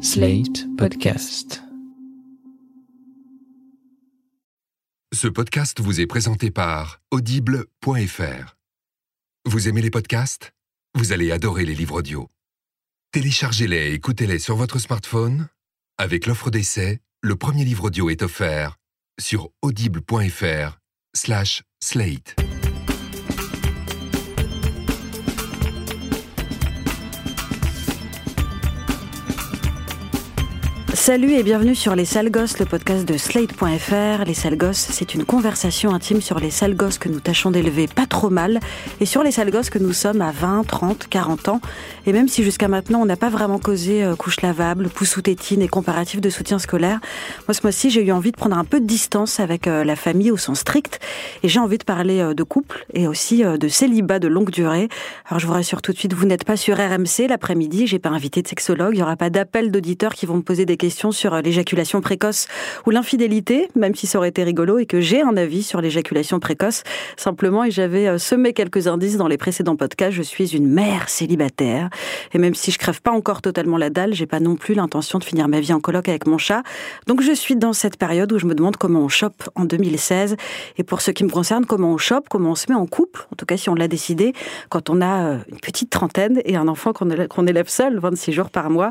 Slate Podcast. Ce podcast vous est présenté par audible.fr. Vous aimez les podcasts? Vous allez adorer les livres audio. Téléchargez-les et écoutez-les sur votre smartphone. Avec l'offre d'essai, le premier livre audio est offert sur audible.fr Salut et bienvenue sur Les Sales Gosses, le podcast de Slate.fr. Les Sales Gosses, c'est une conversation intime sur les sales gosses que nous tâchons d'élever pas trop mal et sur les sales gosses que nous sommes à 20, 30, 40 ans. Et même si jusqu'à maintenant on n'a pas vraiment causé euh, couche lavable, pousse ou tétine et comparatif de soutien scolaire, moi ce mois-ci j'ai eu envie de prendre un peu de distance avec euh, la famille au sens strict et j'ai envie de parler euh, de couple et aussi euh, de célibat de longue durée. Alors je vous rassure tout de suite, vous n'êtes pas sur RMC l'après-midi, j'ai pas invité de sexologue, il y aura pas d'appel d'auditeurs qui vont me poser des questions sur euh, l'éjaculation précoce ou l'infidélité, même si ça aurait été rigolo et que j'ai un avis sur l'éjaculation précoce. Simplement, et j'avais euh, semé quelques indices dans les précédents podcasts, je suis une mère célibataire. Et même si je crève pas encore totalement la dalle, j'ai pas non plus l'intention de finir ma vie en coloc avec mon chat. Donc je suis dans cette période où je me demande comment on chope en 2016. Et pour ce qui me concerne, comment on chope, comment on se met en couple, en tout cas si on l'a décidé, quand on a euh, une petite trentaine et un enfant qu'on élève seul, 26 jours par mois.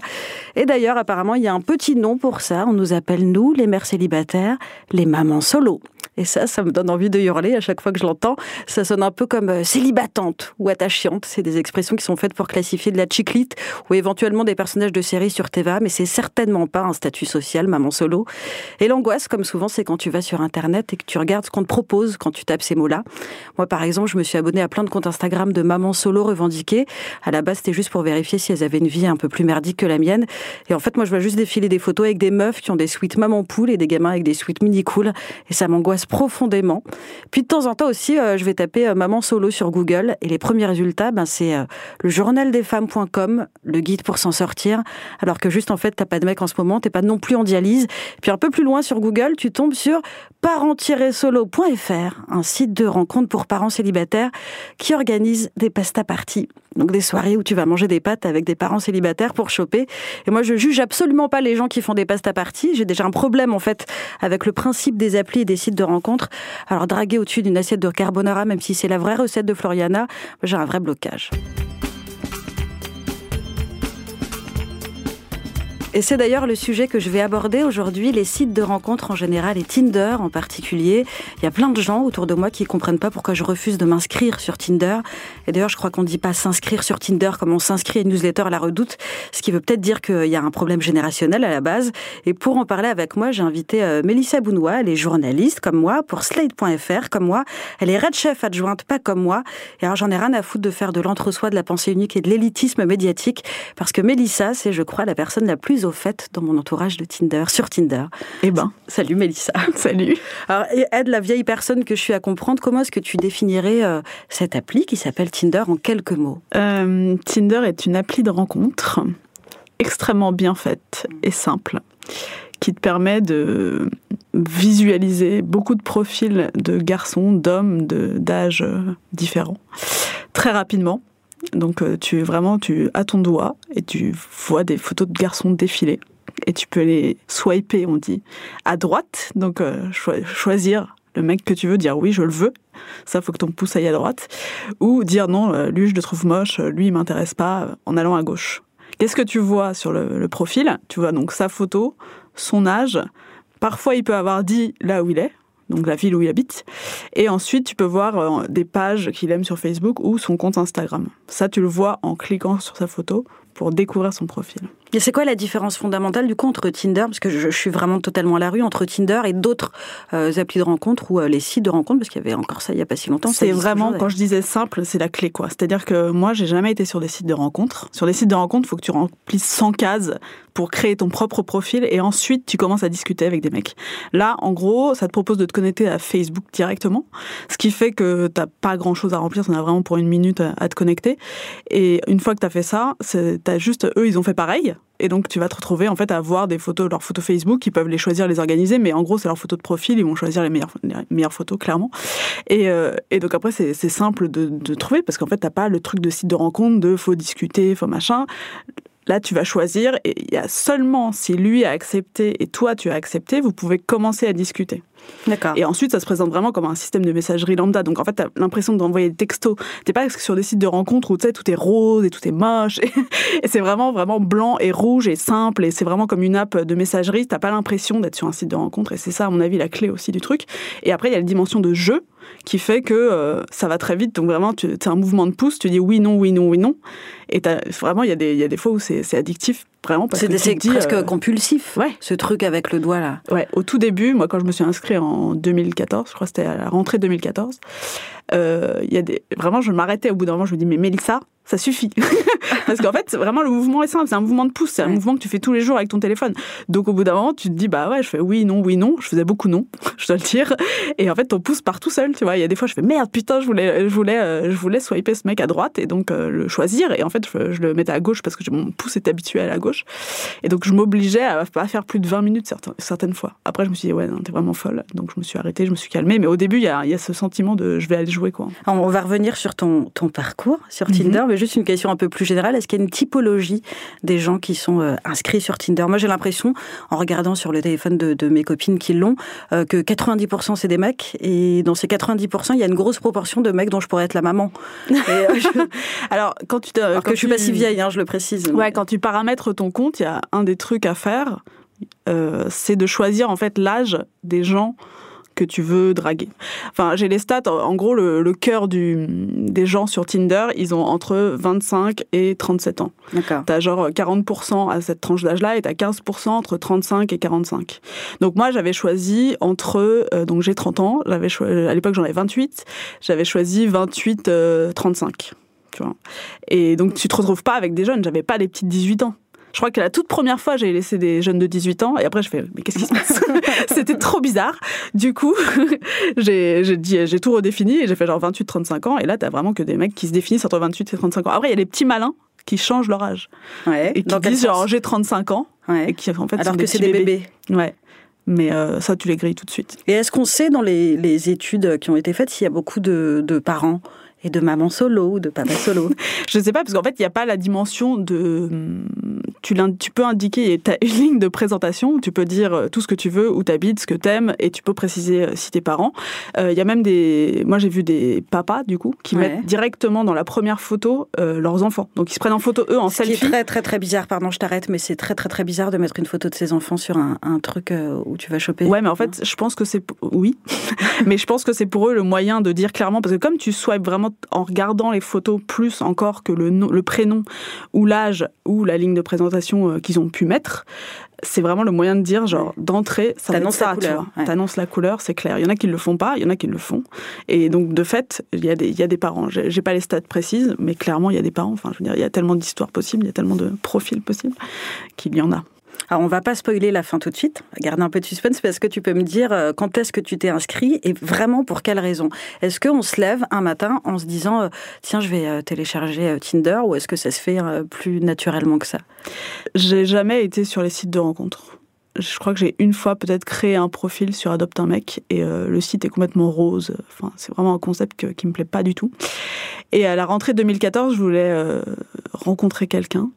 Et d'ailleurs, apparemment, il y a un petit nom pour ça. On nous appelle, nous, les mères célibataires, les mamans solo. Et ça, ça me donne envie de hurler à chaque fois que je l'entends. Ça sonne un peu comme euh, célibatante ou attachante. C'est des expressions qui sont faites pour classifier de la chiclite ou éventuellement des personnages de séries sur TVA, mais c'est certainement pas un statut social, maman solo. Et l'angoisse, comme souvent, c'est quand tu vas sur Internet et que tu regardes ce qu'on te propose quand tu tapes ces mots-là. Moi, par exemple, je me suis abonnée à plein de comptes Instagram de mamans solo revendiquées. À la base, c'était juste pour vérifier si elles avaient une vie un peu plus merdique que la mienne. Et en fait, moi, je vois juste défiler des photos avec des meufs qui ont des suites maman poule et des gamins avec des suites mini cool. Et ça m'angoisse profondément. Puis de temps en temps aussi, euh, je vais taper euh, maman solo sur Google et les premiers résultats, ben, c'est euh, le journaldesfemmes.com, le guide pour s'en sortir. Alors que juste en fait, t'as pas de mec en ce moment, t'es pas non plus en dialyse. Puis un peu plus loin sur Google, tu tombes sur parent-solo.fr, un site de rencontre pour parents célibataires qui organise des pasta parties. Donc des soirées où tu vas manger des pâtes avec des parents célibataires pour choper. Et moi, je juge absolument pas les gens qui font des pasta parties. J'ai déjà un problème en fait avec le principe des applis et des sites de rencontres. Alors draguer au-dessus d'une assiette de carbonara, même si c'est la vraie recette de Floriana, j'ai un vrai blocage. Et c'est d'ailleurs le sujet que je vais aborder aujourd'hui, les sites de rencontres en général et Tinder en particulier. Il y a plein de gens autour de moi qui comprennent pas pourquoi je refuse de m'inscrire sur Tinder. Et d'ailleurs, je crois qu'on ne dit pas s'inscrire sur Tinder comme on s'inscrit à une newsletter à la redoute, ce qui veut peut-être dire qu'il y a un problème générationnel à la base. Et pour en parler avec moi, j'ai invité euh, Mélissa Bounois, elle est journaliste comme moi, pour Slate.fr comme moi. Elle est red chef adjointe, pas comme moi. Et alors, j'en ai rien à foutre de faire de l'entre-soi, de la pensée unique et de l'élitisme médiatique, parce que Mélissa, c'est, je crois, la personne la plus au fait dans mon entourage de Tinder, sur Tinder. Eh ben, Salut Mélissa. salut. Alors, et aide la vieille personne que je suis à comprendre, comment est-ce que tu définirais euh, cette appli qui s'appelle Tinder en quelques mots? Euh, Tinder est une appli de rencontre extrêmement bien faite et simple qui te permet de visualiser beaucoup de profils de garçons, d'hommes, d'âges euh, différents très rapidement. Donc euh, tu vraiment tu à ton doigt et tu vois des photos de garçons défiler et tu peux les swiper, on dit, à droite. Donc euh, choi- choisir le mec que tu veux, dire oui, je le veux. Ça, faut que ton pouce aille à droite. Ou dire non, euh, lui, je le trouve moche, lui, il m'intéresse pas, en allant à gauche. Qu'est-ce que tu vois sur le profil? Tu vois donc sa photo, son âge. Parfois, il peut avoir dit là où il est, donc la ville où il habite. Et ensuite, tu peux voir euh, des pages qu'il aime sur Facebook ou son compte Instagram. Ça, tu le vois en cliquant sur sa photo pour découvrir son profil. Et c'est quoi la différence fondamentale du coup entre Tinder, parce que je, je suis vraiment totalement à la rue, entre Tinder et d'autres euh, applis de rencontre ou euh, les sites de rencontre, parce qu'il y avait encore ça il y a pas si longtemps. C'est vraiment, toujours, quand je disais simple, c'est la clé, quoi. C'est-à-dire que moi, j'ai jamais été sur des sites de rencontres. Sur des sites de rencontres, il faut que tu remplisses 100 cases pour créer ton propre profil et ensuite tu commences à discuter avec des mecs. Là, en gros, ça te propose de te connecter à Facebook directement, ce qui fait que t'as pas grand chose à remplir, on a vraiment pour une minute à, à te connecter. Et une fois que t'as fait ça, c'est- t'as juste, eux, ils ont fait pareil. Et donc, tu vas te retrouver en fait à voir des photos, leurs photos Facebook, ils peuvent les choisir, les organiser, mais en gros, c'est leurs photos de profil, ils vont choisir les meilleures, meilleures photos, clairement. Et, euh, et donc après, c'est c'est simple de, de trouver, parce qu'en fait, t'as pas le truc de site de rencontre, de faut discuter, faut machin. Là, tu vas choisir et il y a seulement si lui a accepté et toi tu as accepté, vous pouvez commencer à discuter. D'accord. Et ensuite, ça se présente vraiment comme un système de messagerie lambda. Donc en fait, tu as l'impression d'envoyer des textos. T'es pas sur des sites de rencontres où tout est rose et tout est moche. Et, c'est vraiment, vraiment blanc et rouge et simple. Et c'est vraiment comme une app de messagerie. T'as pas l'impression d'être sur un site de rencontre. Et c'est ça, à mon avis, la clé aussi du truc. Et après, il y a la dimension de jeu qui fait que euh, ça va très vite. Donc vraiment, tu as un mouvement de pouce, tu dis oui, non, oui, non, oui, non. Et vraiment, il y, y a des fois où c'est addictif, vraiment. C'est presque euh, compulsif, ouais. ce truc avec le doigt là. Ouais, au tout début, moi quand je me suis inscrit en 2014, je crois que c'était à la rentrée 2014, euh, y a des... vraiment, je m'arrêtais au bout d'un moment, je me dis, mais Mélissa, ça suffit. Parce qu'en fait, vraiment, le mouvement est simple. C'est un mouvement de pouce. C'est un mouvement que tu fais tous les jours avec ton téléphone. Donc, au bout d'un moment, tu te dis, bah ouais, je fais oui, non, oui, non. Je faisais beaucoup non, je dois le dire. Et en fait, ton pouce part tout seul, tu vois. Il y a des fois, je fais merde, putain, je voulais, je voulais, euh, je voulais swiper ce mec à droite et donc euh, le choisir. Et en fait, je, le mettais à gauche parce que mon pouce est habitué à la gauche. Et donc, je m'obligeais à pas faire plus de 20 minutes certaines, certaines fois. Après, je me suis dit, ouais, non, t'es vraiment folle. Donc, je me suis arrêtée, je me suis calmée. Mais au début, il y a, y a, ce sentiment de je vais aller jouer, quoi. On va revenir sur ton, ton parcours sur Tinder, mhm. mais juste une question un peu plus plus général, est-ce qu'il y a une typologie des gens qui sont euh, inscrits sur Tinder? Moi, j'ai l'impression, en regardant sur le téléphone de, mes copines qui l'ont, euh, que 90% c'est des mecs, et dans ces 90%, il y a une grosse proportion de mecs dont je pourrais être la maman. Euh, alors, quand tu Alors que je suis pas si vieille, hein, je le précise. Ouais, quand tu paramètres ton compte, il y a un des trucs à faire, c'est de choisir en fait l'âge des gens que tu veux draguer. Enfin, j'ai les stats. En gros, le, cœur du, des gens sur Tinder, ils ont entre 25 et 37 ans. D'accord. T'as genre 40% à cette tranche d'âge-là et t'as 15% entre 35 et 45. Donc moi, j'avais choisi entre, euh, donc j'ai 30 ans, j'avais à l'époque j'en avais 28, j'avais choisi 28-35. Euh, tu vois. Et donc tu te retrouves pas avec des jeunes, j'avais pas des petites 18 ans. Je crois que la toute première fois, j'ai laissé des jeunes de 18 ans et après, je fais, mais qu'est-ce qui se passe C'était trop bizarre. Du coup, j'ai tout redéfini et j'ai fait genre 28-35 ans. Et là, t'as vraiment que des mecs qui se définissent entre 28 et 35 ans. Après, il y a les petits malins qui changent leur âge. Ouais, et qui disent genre j'ai 35 ans. Ouais. Et qui en fait Alors que c'est des bébés. Ouais. Mais euh, ça, tu les grilles tout de suite. Et est-ce qu'on sait dans les, les, études qui ont été faites s'il y a beaucoup de, de parents et de maman solo ou de papa solo Je ne sais pas, parce qu'en fait, il n'y a pas la dimension de. Tu, tu peux indiquer, tu as une ligne de présentation où tu peux dire euh, tout ce que tu veux, où tu habites, ce que tu aimes, et tu peux préciser euh, si tes parents. Euh, il y a même des. Moi, j'ai vu des papas, du coup, qui mettent directement dans la première photo leurs enfants. Donc, ils se prennent en photo, eux, en Ce selfie. C'est très, très, très bizarre. Pardon, je t'arrête, mais c'est très, très, très bizarre de mettre une photo de ses enfants sur un, un truc où tu vas choper. Ouais, mais en fait, je pense que c'est. Oui. mais je pense que c'est pour eux le moyen de dire clairement, parce que comme tu swipes vraiment en regardant les photos plus encore que le, le prénom ou l'âge ou la ligne de présentation euh, qu'ils ont pu mettre, c'est vraiment le moyen de dire, genre, d'entrée, ça t'annonce ça, la couleur. T'annonces la couleur, c'est clair. Il y en a qui le font pas, il y en a qui le font. Et donc, de fait, il y a des, il y a des parents. J'ai pas les stats précises, mais clairement, il y a des parents. Enfin, je veux dire, il y a tellement d'histoires possibles, il y a tellement de profils possibles qu'il y en a. Alors, on va pas spoiler la fin tout de suite, garder un peu de suspense, parce que tu peux me dire euh, quand est-ce que tu t'es inscrit et vraiment pour quelle raison? Est-ce qu'on se lève un matin en se disant euh, tiens, je vais euh, télécharger Tinder ou est-ce que ça se fait plus naturellement que ça? J'ai jamais été sur les sites de rencontres. Je crois que j'ai une fois peut-être créé un profil sur Adopte un mec et le site est complètement rose. Enfin, c'est vraiment un concept qui me plaît pas du tout. Et à la rentrée 2014, je voulais rencontrer quelqu'un,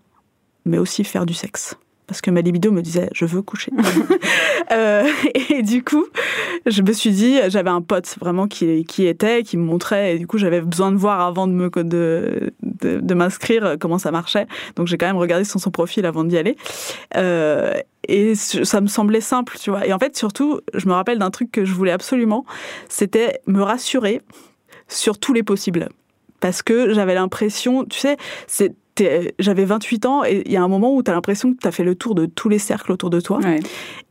mais aussi faire du sexe parce que ma libido me disait je veux coucher. euh, et du coup, je me suis dit, j'avais un pote vraiment qui, qui était, qui me montrait, et du coup j'avais besoin de voir avant de me de, de, m'inscrire comment ça marchait. Donc j'ai quand même regardé sur son profil avant d'y aller. Euh, et ça me semblait simple, tu vois. Et en fait, surtout, je me rappelle d'un truc que je voulais absolument, c'était me rassurer sur tous les possibles parce que j'avais l'impression, tu sais, c'est j'avais 28 ans et il y a un moment où tu as l'impression que tu as fait le tour de tous les cercles autour de toi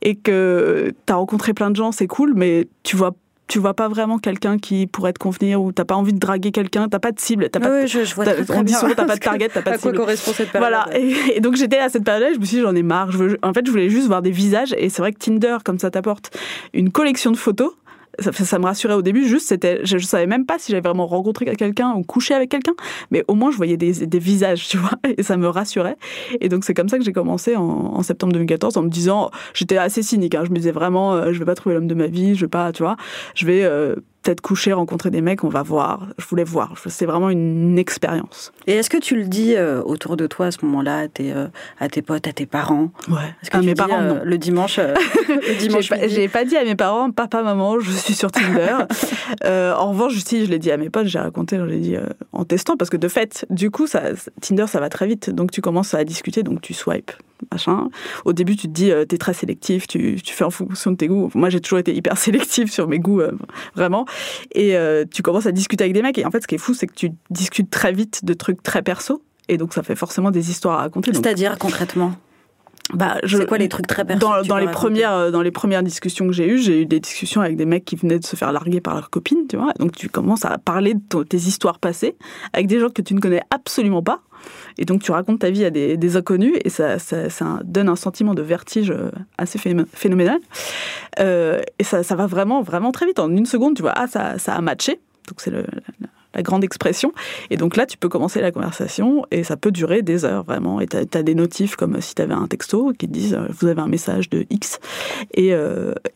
et que tu as rencontré plein de gens, c'est cool, mais tu vois tu vois pas vraiment quelqu'un qui pourrait te convenir ou t'as pas envie de draguer quelqu'un, t'as pas de cible, t'as pas. Oui, je, vois très, très on dit souvent t'as pas de target, t'as pas de cible. À quoi correspond cette période Voilà. Et, donc j'étais à cette période-là, je me suis dit j'en ai marre. Je veux, en fait, je voulais juste voir des visages et c'est vrai que Tinder, comme ça t'apporte une collection de photos ça, me rassurait au début, juste, c'était, je, ne savais même pas si j'avais vraiment rencontré quelqu'un ou couché avec quelqu'un, mais au moins je voyais des, des, visages, tu vois, et ça me rassurait. Et donc c'est comme ça que j'ai commencé en, septembre 2014 en me disant, j'étais assez cynique, hein, je me disais vraiment, euh, je vais pas trouver l'homme de ma vie, je vais pas, tu vois, je vais euh, peut-être coucher, rencontrer des mecs, on va voir. Je voulais voir. C'est vraiment une expérience. Et est-ce que tu le dis euh, autour de toi à ce moment-là, à tes, euh, à tes potes, à tes parents Ouais. Que à mes parents, non. Le dimanche, le dimanche. J'ai pas, dit à mes parents, papa, maman, je suis sur Tinder. en revanche, si je l'ai dit à mes potes, j'ai raconté, je l'ai dit en testant, parce que de fait, du coup, ça, Tinder, ça va très vite. Donc tu commences à discuter, donc tu swipes machin. Au début, tu te dis, euh, tu es très sélectif, tu, tu, fais en fonction de tes goûts. Moi, j'ai toujours été hyper sélectif sur mes goûts, euh, vraiment. Et euh, tu commences à discuter avec des mecs. Et en fait, ce qui est fou, c'est que tu discutes très vite de trucs très perso. Et donc, ça fait forcément des histoires à raconter. C'est-à-dire, concrètement bah, c'est quoi les trucs très perso dans, dans les premières dans les premières discussions que j'ai eues, j'ai eu des discussions avec des mecs qui venaient de se faire larguer par leur copine, tu vois. Donc tu commences à parler de tes histoires passées avec des gens que tu ne connais absolument pas et donc tu racontes ta vie à des, inconnus et ça, donne un sentiment de vertige euh, assez phénoménal. Euh, et ça, va vraiment, vraiment très vite. En une seconde, tu vois, ah, ça, a matché. Donc c'est la, grande expression. Et donc là, tu peux commencer la conversation et ça peut durer des heures, vraiment. Et tu as, des notifs comme si tu avais un texto qui te disent euh, vous avez un message de X. Et,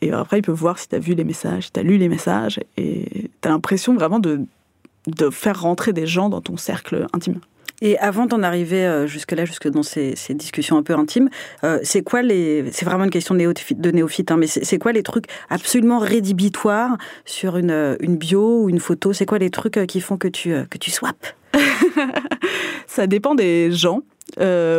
et après, ils peuvent voir si tu as vu les messages, si tu as lu les messages. Et tu as l'impression vraiment de, de faire rentrer des gens dans ton cercle intime. Et avant d'en arriver euh, jusque-là, jusque dans ces, discussions un peu intimes, euh, c'est quoi les. C'est vraiment une question de néophyte, hein, mais c'est quoi les trucs absolument rédhibitoires sur une, euh, une bio ou une photo? C'est quoi les trucs qui font que tu, que tu swaps? Ça dépend des gens.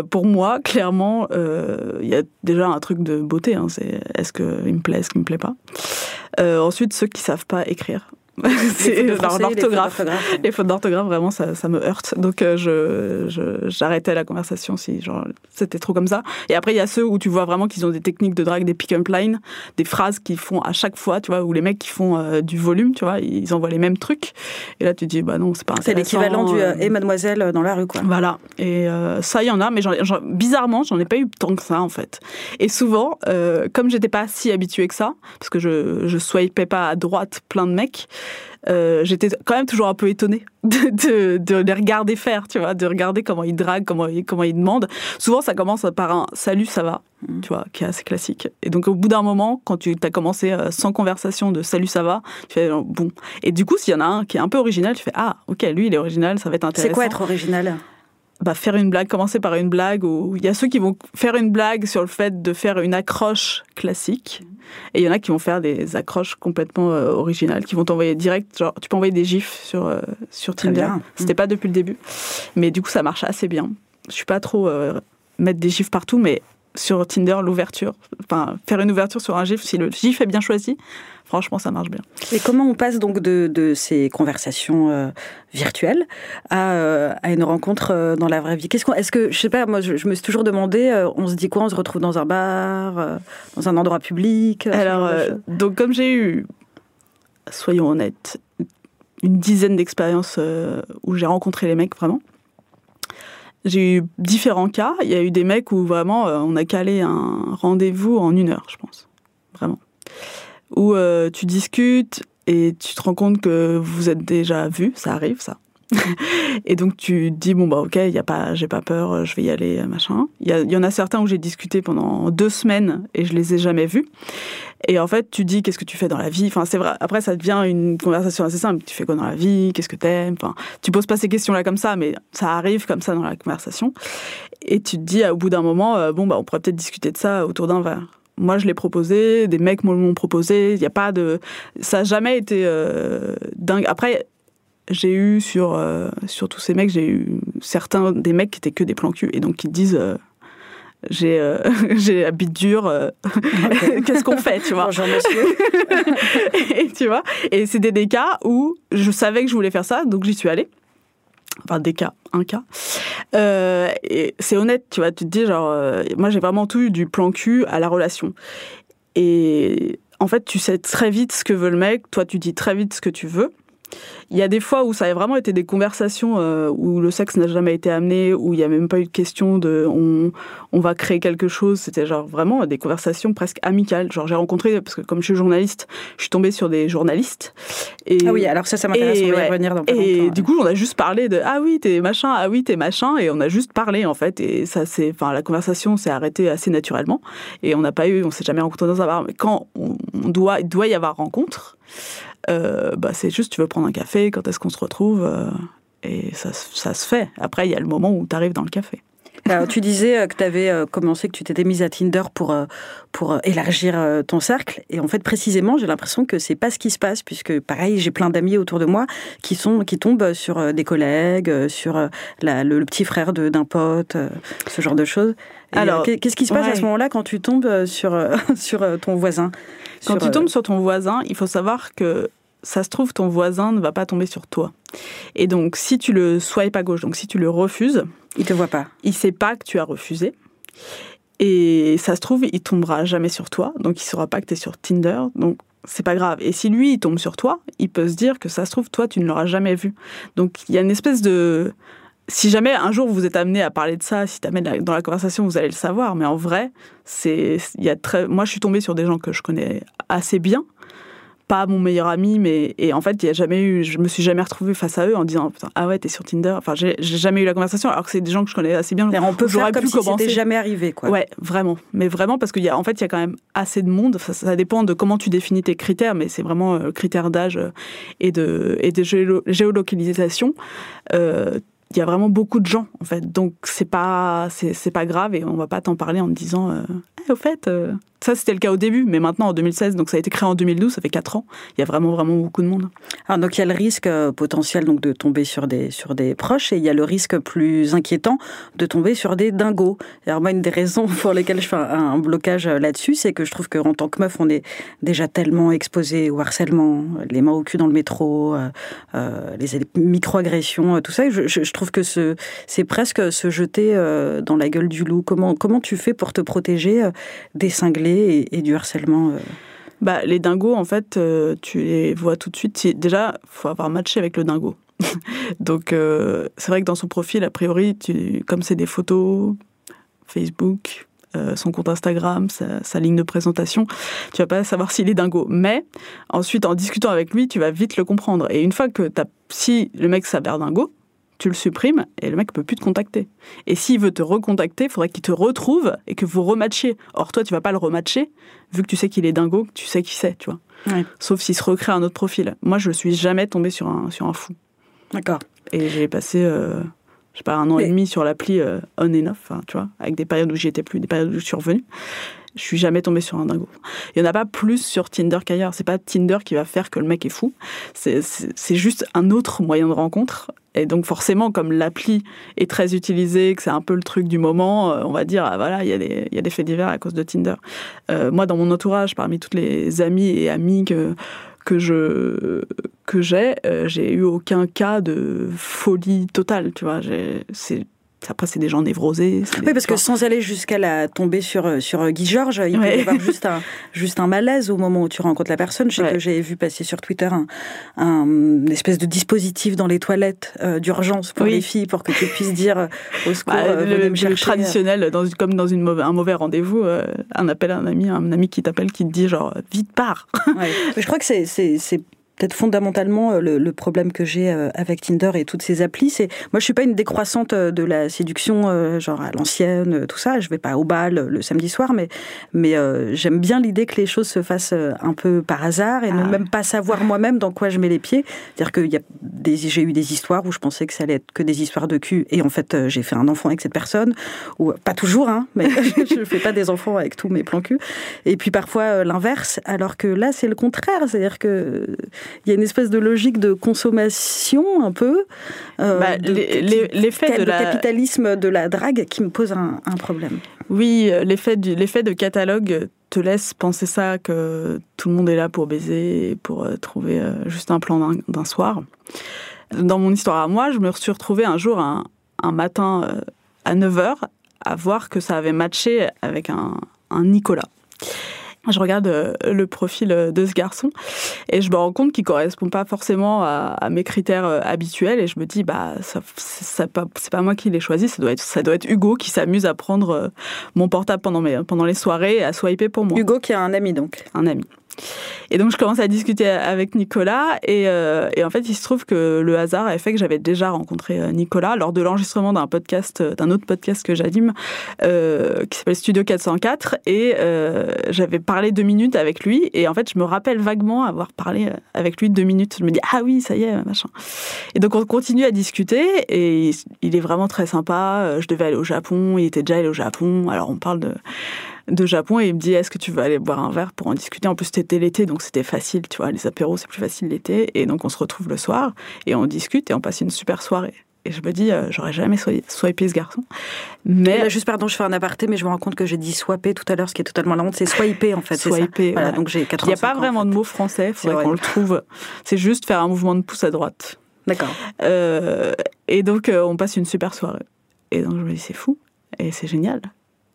pour moi, clairement, il y a déjà un truc de beauté. Hein, c'est est-ce qu'il me plaît, est-ce qu'il me plaît pas? ensuite, ceux qui savent pas écrire c'est l'orthographe. Les fautes d'orthographe, vraiment, ça, ça, me heurte. Donc, euh, je, j'arrêtais la conversation si genre, c'était trop comme ça. Et après, il y a ceux où tu vois vraiment qu'ils ont des techniques de drague, des pick-up lines, des phrases qu'ils font à chaque fois, tu vois, où les mecs qui font euh, du volume, tu vois, ils envoient les mêmes trucs. Et là, tu dis, bah non, c'est pas C'est l'équivalent du euh, et mademoiselle dans la rue, quoi. Voilà. Et ça, il y en a, mais bizarrement, j'en ai pas eu tant que ça, en fait. Et souvent, comme j'étais pas si habituée que ça, parce que je, je swipais pas à droite plein de mecs, euh, j'étais quand même toujours un peu étonnée de, de, les regarder faire, tu vois, de regarder comment ils draguent, comment ils, comment ils demandent. Souvent, ça commence par un salut, ça va, mm. tu vois, qui est assez classique. Et donc, au bout d'un moment, quand tu as commencé euh, sans conversation de salut, ça va, tu fais bon. Et du coup, s'il y en a un qui est un peu original, tu fais ah, ok, lui, il est original, ça va être intéressant. C'est quoi être original? Bah, faire une blague, commencer par une blague, où il y a ceux qui vont faire une blague sur le fait de faire une accroche classique, et il y en a qui vont faire des accroches complètement euh, originales, qui vont t'envoyer direct, genre tu peux envoyer des gifs sur, euh, sur Tinder. C'était pas depuis le début, mais du coup ça marche assez bien. Je suis pas trop euh, mettre des gifs partout, mais sur Tinder, l'ouverture, enfin faire une ouverture sur un gif, si le gif est bien choisi, franchement, ça marche bien. Et comment on passe donc de, ces conversations euh, virtuelles euh, à, une rencontre euh, dans la vraie vie? Qu'est-ce qu'on, Est-ce que, je sais pas, moi, je, me suis toujours demandé, on se dit quoi? On se retrouve dans un bar, dans un endroit public Alors, donc comme j'ai eu, soyons honnêtes, une dizaine d'expériences où j'ai rencontré les mecs vraiment. J'ai eu différents cas. Il y a eu des mecs où vraiment on a calé un rendez-vous en une heure, je pense. Vraiment où euh, tu discutes et tu te rends compte que vous êtes déjà vu, ça arrive ça. et donc tu te dis bon bah ok, y a pas, j'ai pas peur, je vais y aller machin. Il y, y, en a certains où j'ai discuté pendant deux semaines et je les ai jamais vus. Et en fait tu dis qu'est-ce que tu fais dans la vie? Enfin c'est vrai. Après ça devient une conversation assez simple. Tu fais quoi dans la vie? Qu'est-ce que t'aimes? Enfin tu poses pas ces questions là comme ça, mais ça arrive comme ça dans la conversation. Et tu te dis au bout d'un moment euh, bon bah on pourrait peut-être discuter de ça autour d'un verre moi je l'ai proposé, des mecs me l'ont proposé, il n'y a pas de... Ça n'a jamais été euh, dingue. Après, j'ai eu sur, euh, sur tous ces mecs, j'ai eu certains des mecs qui étaient que des plans cul et donc qui disent... Euh, j'ai j'ai habite dur qu'est-ce qu'on fait tu vois? Bonjour monsieur. Et tu vois? Et c'était des cas où je savais que je voulais faire ça donc j'y suis allée enfin des cas, un cas. Euh, c'est honnête, tu vois, tu te dis genre, euh, moi j'ai vraiment tout eu du plan cul à la relation. Et en fait, tu sais très vite ce que veut le mec, toi tu dis très vite ce que tu veux. Il y a des fois où ça a vraiment été des conversations euh, où le sexe n'a jamais été amené, où il n'y a même pas eu de question de on, on va créer quelque chose. C'était genre vraiment des conversations presque amicales. Genre j'ai rencontré, parce que comme je suis journaliste, je suis tombée sur des journalistes. Et, ah oui, alors ça, ça m'intéresse, on va y revenir dans pas Et du coup, on a juste parlé de ah oui, t'es machin, ah oui, t'es machin, et on a juste parlé en fait. Et ça, c'est, enfin, la conversation s'est arrêtée assez naturellement. Et on n'a pas eu, on s'est jamais rencontré dans un bar. Mais quand on, doit, il doit y avoir rencontre, bah, c'est juste tu veux prendre un café, quand est-ce qu'on se retrouve euh, Et ça, ça se fait. Après, il y a le moment où tu arrives dans le café. Alors, tu disais euh, que tu avais euh, commencé, que tu t'étais mise à Tinder pour, euh, pour élargir ton cercle. Et en fait, précisément, j'ai l'impression que c'est pas ce qui se passe, puisque pareil, j'ai plein d'amis autour de moi qui, sont, qui tombent sur des collègues, sur la, le, petit frère d'un pote, ce genre de choses. Alors, qu'est-ce qui se passe à ce moment-là quand tu tombes sur, sur ton voisin? Quand tu tombes sur ton voisin, il faut savoir que ça se trouve, ton voisin ne va pas tomber sur toi. Et donc, si tu le swipes à gauche, donc si tu le refuses, il te voit pas. Il sait pas que tu as refusé. Et ça se trouve, il tombera jamais sur toi, donc il saura pas que tu es sur Tinder, donc c'est pas grave. Et si lui, il tombe sur toi, il peut se dire que ça se trouve, toi, tu ne l'auras jamais vu. Donc il y a une espèce de... Si jamais un jour vous êtes amené à parler de ça, si tu amènes dans la conversation, vous allez le savoir. Mais en vrai, c'est, il y a très, moi je suis tombée sur des gens que je connais assez bien, pas mon meilleur ami, mais et en fait, il y a jamais eu, je me suis jamais retrouvée face à eux en disant ah ouais t'es sur Tinder. Enfin, j'ai jamais eu la conversation alors que c'est des gens que je connais assez bien. on peut faire comme si c'était jamais arrivé quoi. Ouais, vraiment, mais vraiment parce qu'il y a en fait il y a quand même assez de monde. Ça, dépend de comment tu définis tes critères, mais c'est vraiment euh, critères d'âge euh, et de et de géolocalisation. Euh, il y a vraiment beaucoup de gens en fait, donc c'est pas c'est pas grave et on va pas t'en parler en te disant euh, eh, au fait ça, c'était le cas au début, mais maintenant, en 2016, donc ça a été créé en 2012, ça fait 4 ans, il y a vraiment, vraiment beaucoup de monde. Alors, donc, il y a le risque euh, potentiel donc, de tomber sur des, sur des proches et il y a le risque plus inquiétant de tomber sur des dingos. Alors, moi, une des raisons pour lesquelles je fais un, blocage euh, là-dessus, c'est que je trouve qu'en tant que meuf, on est déjà tellement exposé au harcèlement, les mains au cul dans le métro, euh, les microagressions, tout ça. Trouve que c'est presque se jeter dans la gueule du loup. Comment, tu fais pour te protéger des cinglés et, du harcèlement euh? bah, Les dingos, en fait, euh, tu les vois tout de suite. Déjà, faut avoir matché avec le dingo. Donc, euh, c'est vrai que dans son profil, a priori, comme c'est des photos, Facebook, son compte Instagram, sa, ligne de présentation, tu vas pas savoir s'il est dingo. Mais ensuite, en discutant avec lui, tu vas vite le comprendre. Et une fois que as, si le mec s'avère dingo, tu le supprimes et le mec peut plus te contacter. Et s'il veut te recontacter, il faudrait qu'il te retrouve et que vous rematchiez. Or, toi, tu vas pas le rematcher, vu que tu sais qu'il est dingo, que tu sais qui c'est, tu vois. Sauf s'il se recrée un autre profil. Moi, je suis jamais tombée sur un, sur un fou. D'accord. Et j'ai passé, euh, je sais pas, un an et demi sur l'appli euh, on and off, tu vois, avec des périodes où j'y étais plus, des périodes où je suis revenue. Je suis jamais tombée sur un dingo. Il n'y en a pas plus sur Tinder qu'ailleurs. C'est pas Tinder qui va faire que le mec est fou. C'est juste un autre moyen de rencontre. Et donc forcément, comme l'appli est très utilisée, que c'est un peu le truc du moment, euh, on va dire, ah, voilà, il y, a des, y a des faits divers à cause de Tinder. Euh, moi, dans mon entourage, parmi toutes les amis et amis que, que je que j'ai, euh, j'ai eu aucun cas de folie totale, tu vois. C'est après, c'est des gens névrosés. Oui, parce que sans aller jusqu'à la tomber sur, euh, sur euh, Guy Georges, il peut y avoir juste un, juste un malaise au moment où tu rencontres la personne. Je sais que j'ai vu passer sur Twitter un, un, espèce de dispositif dans les toilettes euh, d'urgence pour les filles, pour que tu puisses dire au secours, bah, le, le, traditionnel, dans, comme dans une un mauvais rendez-vous, un appel à un ami, un ami qui t'appelle, qui te dit genre, vite pars. Je crois que c'est peut-être fondamentalement euh, le, problème que j'ai euh, avec Tinder et toutes ces applis, c'est moi je suis pas une décroissante euh, de la séduction genre à l'ancienne, tout ça. Je vais pas au bal le samedi soir, mais mais j'aime bien l'idée que les choses se fassent un peu par hasard et ne ah même pas savoir moi-même dans quoi je mets les pieds. C'est-à-dire que y a des j'ai eu des histoires où je pensais que ça allait être que des histoires de cul et en fait j'ai fait un enfant avec cette personne ou pas toujours hein, mais je fais pas des enfants avec tous mes plans cul. Et puis parfois l'inverse, alors que là c'est le contraire, c'est-à-dire que il y a une espèce de logique de consommation un peu, euh, bah, l'effet de, la... capitalisme de la drague qui me pose un, problème. Oui, l'effet l'effet de catalogue te laisse penser ça que tout le monde est là pour baiser, pour euh, trouver euh, juste un plan d'un soir. Dans mon histoire à moi, je me suis retrouvée un jour, un, matin à 9h, à voir que ça avait matché avec un, un Nicolas je regarde euh, le profil euh, de ce garçon et je me rends compte qu'il correspond pas forcément à, mes critères euh, habituels et je me dis bah ça, c'est pas c'est pas moi qui l'ai choisi ça doit être ça doit être Hugo qui s'amuse à prendre mon portable pendant mes pendant les soirées et à swiper pour moi. Hugo qui a un ami donc. Un ami Et donc je commence à discuter avec Nicolas et, euh, et, en fait il se trouve que le hasard a fait que j'avais déjà rencontré euh, Nicolas lors de l'enregistrement d'un podcast, euh, d'un autre podcast que j'anime qui s'appelle Studio 404 et j'avais parlé deux minutes avec lui et en fait je me rappelle vaguement avoir parlé avec lui deux minutes. Je me dis ah oui ça y est machin. Et donc on continue à discuter et il est vraiment très sympa. Je devais aller au Japon, il était déjà allé au Japon. Alors on parle de de Japon et il me dit est-ce que tu veux aller boire un verre pour en discuter? En plus c'était l'été donc c'était facile, tu vois, les apéros c'est plus facile l'été et donc on se retrouve le soir et on discute et on passe une super soirée. Et je me dis, euh, j'aurais jamais swipé ce garçon. Mais là, juste pardon, je fais un aparté, mais je me rends compte que j'ai dit swapé tout à l'heure, ce qui est totalement la honte, c'est swiper en fait. Swiper. Voilà, donc j'ai Il n'y a pas vraiment de mot français, il faudrait qu'on le trouve. C'est juste faire un mouvement de pouce à droite. D'accord. Euh, et donc euh, on passe une super soirée. Et donc je me dis, c'est fou et c'est génial.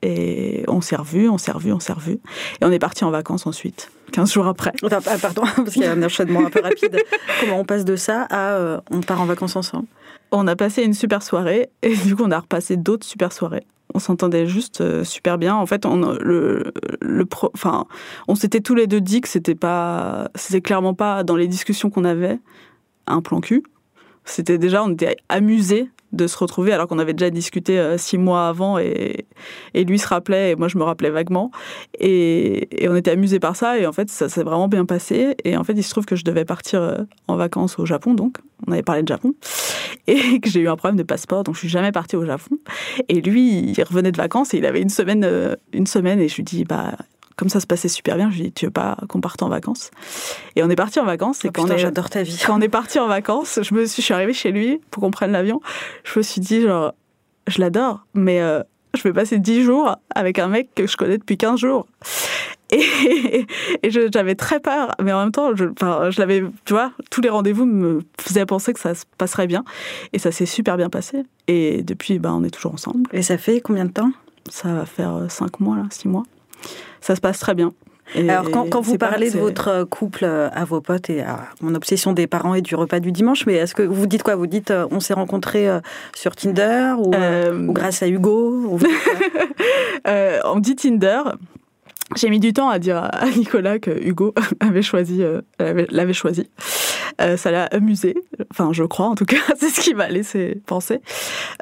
Et on s'est revus, on s'est revus, on s'est revus. Et on est parti en vacances ensuite, 15 jours après. Enfin, pardon, parce qu'il y a un enchaînement un peu rapide. Comment on passe de ça à euh, on part en vacances ensemble? On a passé une super soirée et du coup on a repassé d'autres super soirées. On s'entendait juste euh, super bien. En fait, on, le, le pro, enfin, on s'était tous les deux dit que c'était pas, c'était clairement pas dans les discussions qu'on avait un plan cul. C'était déjà, on était amusés de se retrouver alors qu'on avait déjà discuté euh, six mois avant et, et, lui se rappelait et moi je me rappelais vaguement. Et, et on était amusés par ça et en fait ça s'est vraiment bien passé. Et en fait il se trouve que je devais partir euh, en vacances au Japon donc on avait parlé de Japon. Et que j'ai eu un problème de passeport donc je suis jamais partie au Japon. Et lui il revenait de vacances et il avait une semaine euh, une semaine et je lui dis bah comme ça se passait super bien, je lui ai dit, tu veux pas qu'on parte en vacances? Et on est parti en vacances. Et oh, quand, putain, j'adore ta vie. quand on est parti en vacances, je me suis, je suis arrivée chez lui pour qu'on prenne l'avion. Je me suis dit, genre, je l'adore, mais euh, je vais passer 10 jours avec un mec que je connais depuis 15 jours. Et, et j'avais très peur, mais en même temps, je, enfin, je l'avais, tu vois, tous les rendez-vous me faisaient penser que ça se passerait bien. Et ça s'est super bien passé. Et depuis, bah, on est toujours ensemble. Et ça fait combien de temps? Ça va faire 5 mois, là, 6 mois ça se passe très bien. Et Alors, quand, quand vous parlez de votre couple euh, à vos potes et à mon obsession des parents et du repas du dimanche, mais est-ce que vous dites quoi? Vous dites euh, on s'est rencontrés euh, sur Tinder ou, ou, grâce à Hugo On dit Tinder. J'ai mis du temps à dire à Nicolas que Hugo avait choisi, l'avait choisi. Euh, ça l'a amusé, enfin je crois en tout cas, c'est ce qui m'a laissé penser.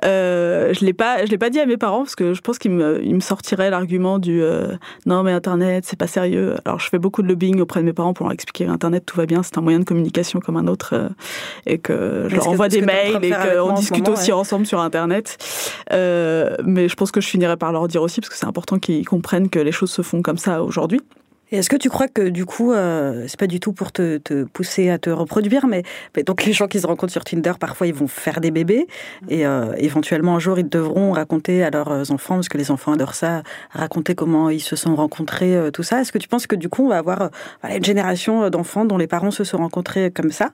Euh, je l'ai pas, je l'ai pas dit à mes parents parce que je pense qu'ils me, ils me sortiraient l'argument du euh, non mais Internet c'est pas sérieux. Alors je fais beaucoup de lobbying auprès de mes parents pour leur expliquer Internet tout va bien, c'est un moyen de communication comme un autre euh, et que je leur envoie des mails et qu'on discute aussi ouais. ensemble sur Internet. Euh, mais je pense que je finirai par leur dire aussi parce que c'est important qu'ils comprennent que les choses se font comme ça aujourd'hui. Est-ce que tu crois que du coup, euh, c'est pas du tout pour te, te, pousser à te reproduire, mais, donc les gens qui se rencontrent sur Tinder, parfois ils vont faire des bébés et euh, éventuellement un jour ils devront raconter à leurs enfants, parce que les enfants adorent ça, raconter comment ils se sont rencontrés, euh, tout ça. Est-ce que tu penses que du coup on va avoir une génération d'enfants dont les parents se sont rencontrés comme ça?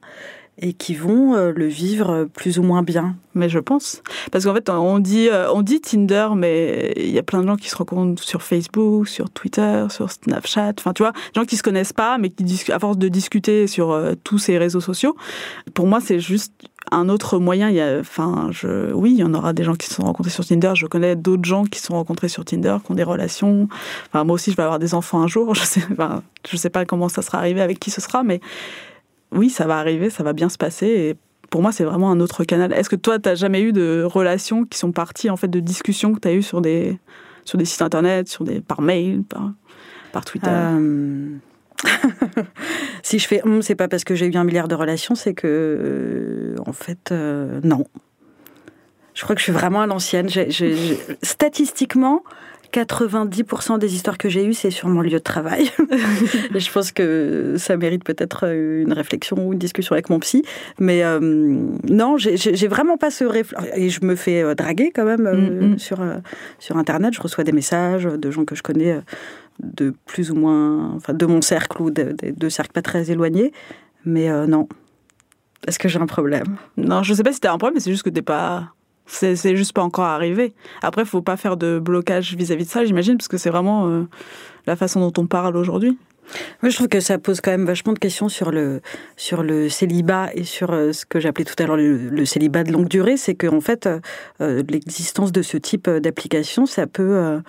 Et qui vont euh, le vivre plus ou moins bien. Mais je pense. Parce qu'en fait, on dit, euh, on dit Tinder, mais il y a plein de gens qui se rencontrent sur Facebook, sur Twitter, sur Snapchat. Enfin, tu vois, gens qui se connaissent pas, mais qui, à force de discuter sur euh, tous ces réseaux sociaux, pour moi, c'est juste un autre moyen. Il y a, enfin, oui, il y en aura des gens qui se sont rencontrés sur Tinder. Je connais d'autres gens qui se sont rencontrés sur Tinder, qui ont des relations. Enfin, moi aussi, je vais avoir des enfants un jour. Je sais, enfin, sais pas comment ça sera arrivé, avec qui ce sera, mais oui, ça va arriver, ça va bien se passer. Et pour moi, c'est vraiment un autre canal. Est-ce que toi, tu n'as jamais eu de relations qui sont parties en fait de discussions que tu as eues sur des, sur des sites internet, sur des, par mail, par, par Twitter? Euh... Si je fais hum, c'est pas parce que j'ai eu un milliard de relations, c'est que, euh, en fait, euh, non. Je crois que je suis vraiment à l'ancienne. Statistiquement, 90% des histoires que j'ai eues, c'est sur mon lieu de travail. et je pense que ça mérite peut-être une réflexion ou une discussion avec mon psy. Mais euh, non, j'ai vraiment pas ce réflexe. Et je me fais euh, draguer quand même euh, mm -hmm. sur, euh, sur Internet. Je reçois des messages de gens que je connais euh, de plus ou moins, enfin, de mon cercle ou de, de, de cercles pas très éloignés. Mais euh, non. Est-ce que j'ai un problème? Non, je sais pas si t'as un problème, mais c'est juste que t'es pas c'est juste pas encore arrivé. Après, faut pas faire de blocage vis-à-vis -vis de ça, j'imagine, parce que c'est vraiment euh, la façon dont on parle aujourd'hui. Moi, je trouve que ça pose quand même vachement de questions sur le, sur le célibat et sur euh, ce que j'appelais tout à l'heure le, célibat de longue durée. C'est qu'en fait, euh, l'existence de ce type d'application, ça peut...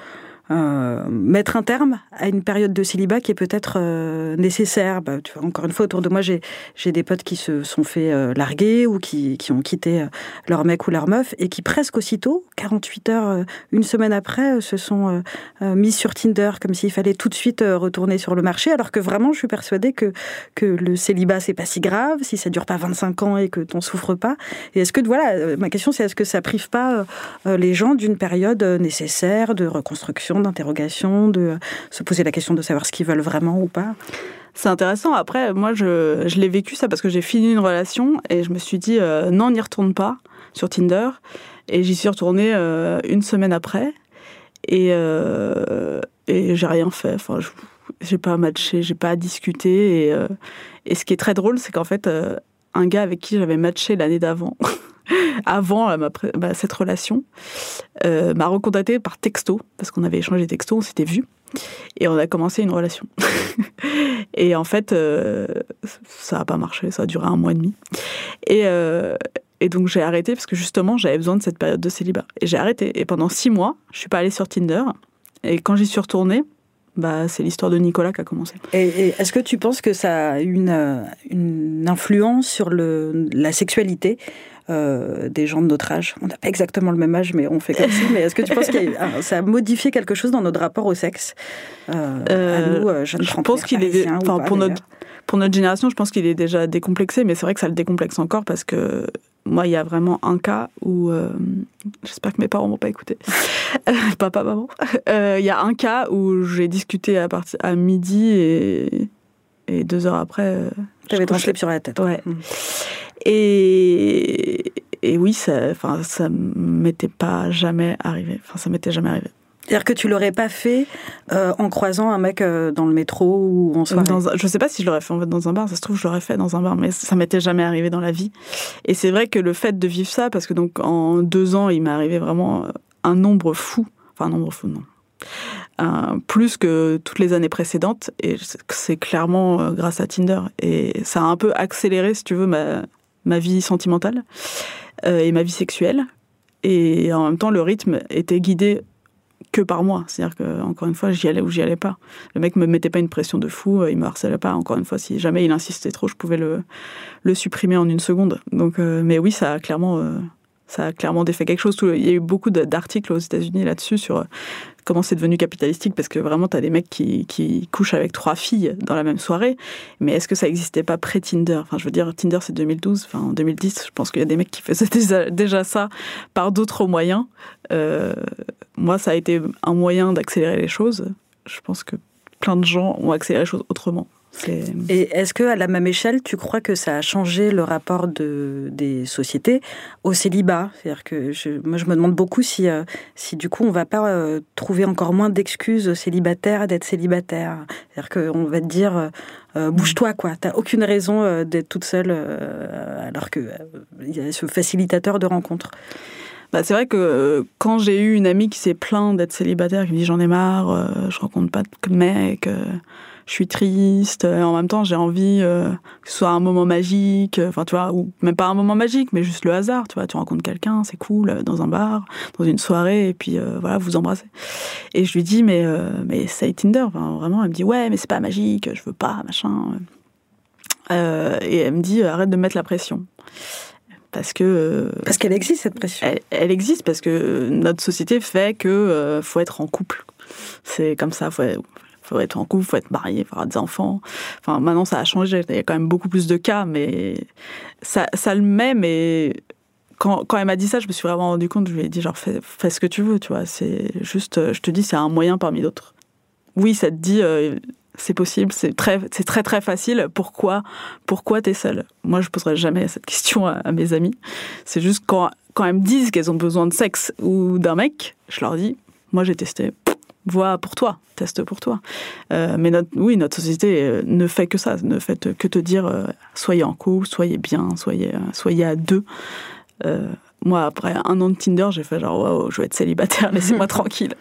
mettre un terme à une période de célibat qui est peut-être euh, nécessaire. Bah, encore une fois, autour de moi, j'ai des potes qui se sont fait euh, larguer ou qui, ont quitté leur mec ou leur meuf et qui presque aussitôt, 48 heures, une semaine après, se sont mis sur Tinder comme s'il fallait tout de suite retourner sur le marché, alors que vraiment, je suis persuadée que que le célibat c'est pas si grave si ça dure pas 25 ans et que t'en souffres pas. Et est-ce que voilà, ma question c'est est-ce que ça prive pas les gens d'une période nécessaire de reconstruction d'interrogation, de se poser la question de savoir ce qu'ils veulent vraiment ou pas. C'est intéressant. Après, moi, je, l'ai vécu ça parce que j'ai fini une relation et je me suis dit euh, non, n'y retourne pas sur Tinder. Et j'y suis retournée euh, une semaine après et, euh, et j'ai rien fait. Enfin, j'ai pas matché, j'ai pas discuté. Et, et, ce qui est très drôle, c'est qu'en fait, un gars avec qui j'avais matché l'année d'avant, avant euh, ma, cette relation, euh, m'a recontacté par texto, parce qu'on avait échangé texto, on s'était vu, et on a commencé une relation. et en fait, euh, ça n'a pas marché, ça a duré un mois et demi. Et, et donc j'ai arrêté, parce que justement, j'avais besoin de cette période de célibat. Et j'ai arrêté. Et pendant six mois, je suis pas allée sur Tinder. Et quand j'y suis retournée, bah, c'est l'histoire de Nicolas qui a commencé. Et, est-ce que tu penses que ça a une, une influence sur la sexualité? Euh, des gens de notre âge. On n'a pas exactement le même âge, mais on fait comme ça. Mais est-ce que tu penses que ça a modifié quelque chose dans notre rapport au sexe euh, à euh, nous, jeunes Je pense qu'il est, enfin, pour notre pour notre génération, je pense qu'il est déjà décomplexé, mais c'est vrai que ça le décomplexe encore parce que moi, il y a vraiment un cas où, j'espère que mes parents vont pas écouter, papa, maman, il y a un cas où j'ai discuté à, partir, à midi et, et deux heures après. Avais ton slip sur la tête. Ouais. Mmh. Et, et oui, ça, enfin, ça m'était pas jamais arrivé. Enfin, ça m'était jamais arrivé. C'est-à-dire que tu l'aurais pas fait euh, en croisant un mec euh, dans le métro ou en soirée? Dans Je sais pas si je l'aurais fait en fait dans un bar. Ça se trouve, je l'aurais fait dans un bar, mais ça m'était jamais arrivé dans la vie. Et c'est vrai que le fait de vivre ça, parce que donc en deux ans, il m'est arrivé vraiment un nombre fou. Enfin, un nombre fou, non. Plus que toutes les années précédentes. Et c'est clairement euh, grâce à Tinder. Et ça a un peu accéléré, si tu veux, ma, ma vie sentimentale euh, et ma vie sexuelle. Et en même temps, le rythme était guidé que par moi. C'est-à-dire que, encore une fois, j'y allais ou j'y allais pas. Le mec me mettait pas une pression de fou, euh, il me harcelait pas. Encore une fois, si jamais il insistait trop, je pouvais le, le supprimer en une seconde. Donc, euh, mais oui, ça a clairement, ça a clairement défait quelque chose. Il y a eu beaucoup d'articles aux États-Unis là-dessus sur comment c'est devenu capitalistique parce que vraiment, tu as des mecs qui, qui, couchent avec trois filles dans la même soirée. Mais est-ce que ça n'existait pas pré-Tinder Enfin, je veux dire, Tinder, c'est 2012. Enfin, en 2010, je pense qu'il y a des mecs qui faisaient déjà, ça par d'autres moyens. Euh, moi, ça a été un moyen d'accélérer les choses. Je pense que plein de gens ont accéléré les choses autrement. Et est-ce que à la même échelle, tu crois que ça a changé le rapport de, des sociétés au célibat? C'est-à-dire que je, moi, je me demande beaucoup si, euh, si du coup, on va pas euh, trouver encore moins d'excuses aux célibataires d'être célibataires. C'est-à-dire qu'on va te dire, euh, bouge-toi, quoi. T'as aucune raison d'être toute seule, alors que il y a ce facilitateur de rencontre. Bah, c'est vrai que quand j'ai eu une amie qui s'est plainte d'être célibataire, qui me dit j'en ai marre, je rencontre pas de mec je suis triste, et en même temps j'ai envie euh, que ce soit un moment magique, euh, enfin tu vois, ou même pas un moment magique, mais juste le hasard, tu vois, tu rencontres quelqu'un, c'est cool, euh, dans un bar, dans une soirée, et puis voilà, vous embrassez. Et je lui dis, mais, mais c'est Tinder, enfin, vraiment, elle me dit, ouais, mais c'est pas magique, je veux pas, machin. et elle me dit, arrête de mettre la pression parce que parce qu'elle existe cette pression. Elle, existe parce que notre société fait que faut être en couple. C'est comme ça, faut, faut être en couple, faut être marié, faut avoir des enfants. Enfin, maintenant, ça a changé. Il y a quand même beaucoup plus de cas, mais ça, le met, mais quand, quand elle m'a dit ça, je me suis vraiment rendu compte, je lui ai dit, genre, fais, ce que tu veux, tu vois. C'est juste, je te dis, c'est un moyen parmi d'autres. Oui, ça te dit, euh, c'est possible, c'est très, c'est très, très facile. Pourquoi, pourquoi t'es seule? Moi, je poserai jamais cette question à, à mes amis. C'est juste quand, quand elles me disent qu'elles ont besoin de sexe ou d'un mec, je leur dis, moi, j'ai testé vois pour toi, teste pour toi. Euh, mais notre, oui, notre société euh, ne fait que ça, ne fait que te dire euh, soyez en couple, soyez bien, soyez, soyez à deux. moi, après un an de Tinder, j'ai fait genre waouh, je vais être célibataire, laissez-moi tranquille.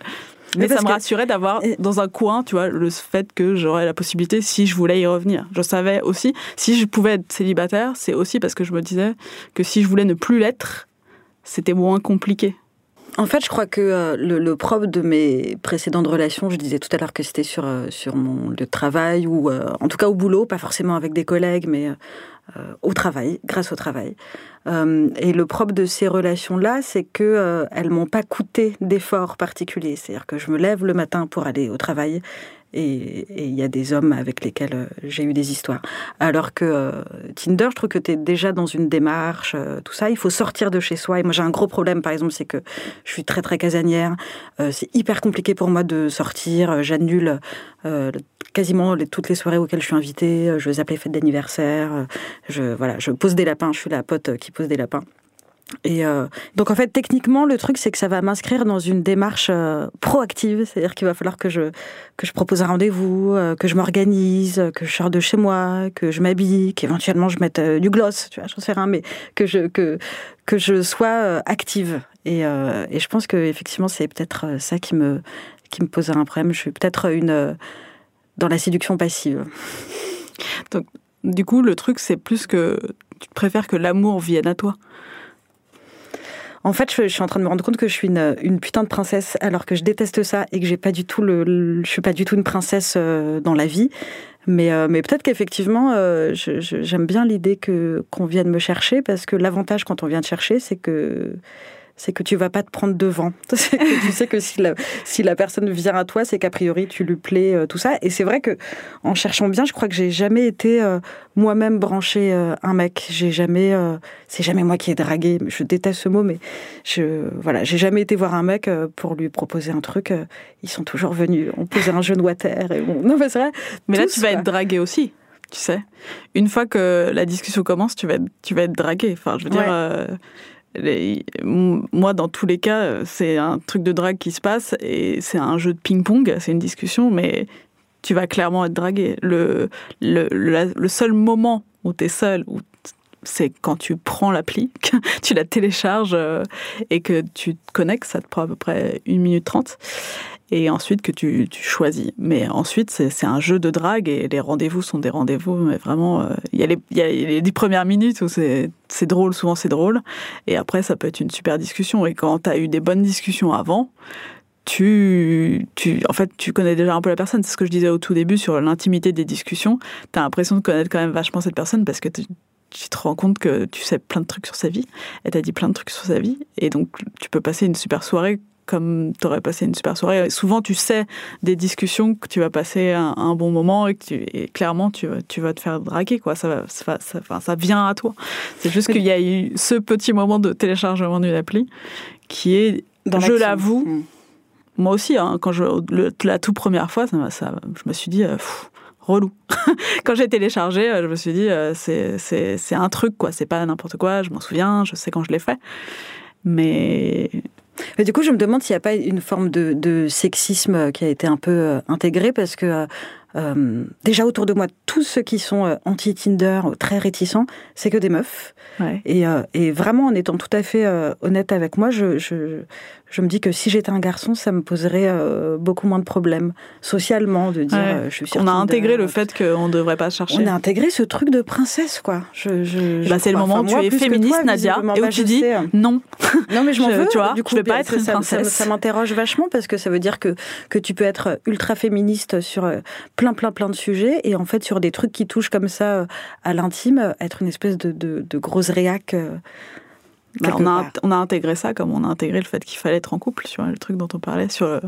Mais, ça me rassurait d'avoir dans un coin, tu vois, le fait que j'aurais la possibilité si je voulais y revenir. Je savais aussi, si je pouvais être célibataire, c'est aussi parce que je me disais que si je voulais ne plus l'être, c'était moins compliqué En fait, je crois que euh, le, le, propre de mes précédentes relations, je disais tout à l'heure que c'était sur, euh, sur mon lieu de travail ou euh, en tout cas au boulot, pas forcément avec des collègues, mais au travail, grâce au travail. et le propre de ces relations-là, c'est que elles m'ont pas coûté d'efforts particuliers. C'est-à-dire que je me lève le matin pour aller au travail et il y a des hommes avec lesquels euh, j'ai eu des histoires. Alors que euh, Tinder, je trouve que tu es déjà dans une démarche, euh, tout ça, il faut sortir de chez soi. Et moi, j'ai un gros problème, par exemple, c'est que je suis très, très casanière. c'est hyper compliqué pour moi de sortir. J'annule quasiment toutes les soirées auxquelles je suis invitée. Je vais appeler fête d'anniversaire. je, voilà, je pose des lapins. Je suis la pote qui pose des lapins. Euh, donc en fait, techniquement, le truc c'est que ça va m'inscrire dans une démarche euh, proactive, c'est-à-dire qu'il va falloir que je que je propose un rendez-vous, euh, que je m'organise, que je sors de chez moi, que je m'habille, qu'éventuellement je mette du gloss, tu vois, j'en sais rien, mais que je que que je sois active. Et, et je pense que effectivement, c'est peut-être ça qui me qui me pose un problème. Je suis peut-être une dans la séduction passive. Donc du coup, le truc c'est plus que tu préfères que l'amour vienne à toi. En fait, je, suis en train de me rendre compte que je suis une, putain de princesse, alors que je déteste ça et que j'ai pas du tout le, je suis pas du tout une princesse euh, dans la vie. Mais, euh, mais peut-être qu'effectivement, euh, j'aime bien l'idée que qu'on vienne me chercher parce que l'avantage quand on vient te chercher, c'est que c'est que tu vas pas te prendre devant. tu sais que si la, si la personne vient à toi, c'est qu'a priori tu lui plais, euh, tout ça. Et c'est vrai que en cherchant bien, je crois que j'ai jamais été euh, moi-même branché euh, un mec. J'ai jamais, c'est jamais moi qui ai dragué. Je déteste ce mot, mais je, voilà, j'ai jamais été voir un mec pour lui proposer un truc. ils sont toujours venus. On posait un genou à terre et bon, non, mais c'est vrai. Mais là, tu vas être dragué aussi. Tu sais, une fois que la discussion commence, tu vas être, tu vas être dragué. Enfin, je veux dire moi, dans tous les cas, c'est un truc de drague qui se passe et c'est un jeu de ping-pong, c'est une discussion, mais tu vas clairement être dragué. Le seul moment où tu es seul, où c'est quand tu prends l'appli, tu la télécharges euh, et que tu te connectes, ça te prend à peu près une minute trente et ensuite que tu, tu choisis. Mais ensuite, c'est un jeu de drague et les rendez-vous sont des rendez-vous, mais vraiment, euh, il y, a les, y a les dix premières minutes où c'est drôle, souvent c'est drôle, et après, ça peut être une super discussion. Et quand tu as eu des bonnes discussions avant, tu, tu, en fait, tu connais déjà un peu la personne. C'est ce que je disais au tout début sur l'intimité des discussions. Tu as l'impression de connaître quand même vachement cette personne parce que tu, te rends compte que tu sais plein de trucs sur sa vie. Elle t'a dit plein de trucs sur sa vie. Et donc, tu peux passer une super soirée comme tu aurais passé une super soirée. souvent, tu sais des discussions que tu vas passer un, bon moment et, que tu, clairement, tu, tu, vas te faire draguer. Quoi. Ça, ça, ça, ça vient à toi. C'est juste qu'il y a eu ce petit moment de téléchargement d'une appli qui est, je l'avoue, hmm. moi aussi, hein, quand je, la toute première fois, ça, ça, je me suis dit, euh, relou. quand j'ai téléchargé, euh, je me suis dit, euh, c'est un truc, quoi. C'est pas n'importe quoi, je m'en souviens, je sais quand je l'ai fait. Mais du coup, je me demande s'il n'y a pas une forme de, sexisme qui a été un peu euh, intégré parce que euh, euh, déjà autour de moi, tous ceux qui sont anti-Tinder, très réticents, c'est que des meufs. Et, et, vraiment, en étant tout à fait honnête avec moi, je, je me dis que si j'étais un garçon, ça me poserait euh, beaucoup moins de problèmes socialement de dire euh, je suis On a intégré le fait qu'on ne devrait pas chercher. On a intégré ce truc de princesse, quoi. Je, bah, c'est le moment où tu es féministe, Nadia, et où tu dis non. Non, mais je m'en veux. Tu vois, du coup, je vais pas être une princesse. Ça, m'interroge vachement parce que ça veut dire que, que tu peux être ultra féministe sur euh, plein, plein, plein de sujets et en fait, sur des trucs qui touchent comme ça à l'intime, être une espèce de, de, de grosse réac. Bah, on, a, on, a, intégré ça comme on a intégré le fait qu'il fallait être en couple, vois, le truc dont on parlait sur le,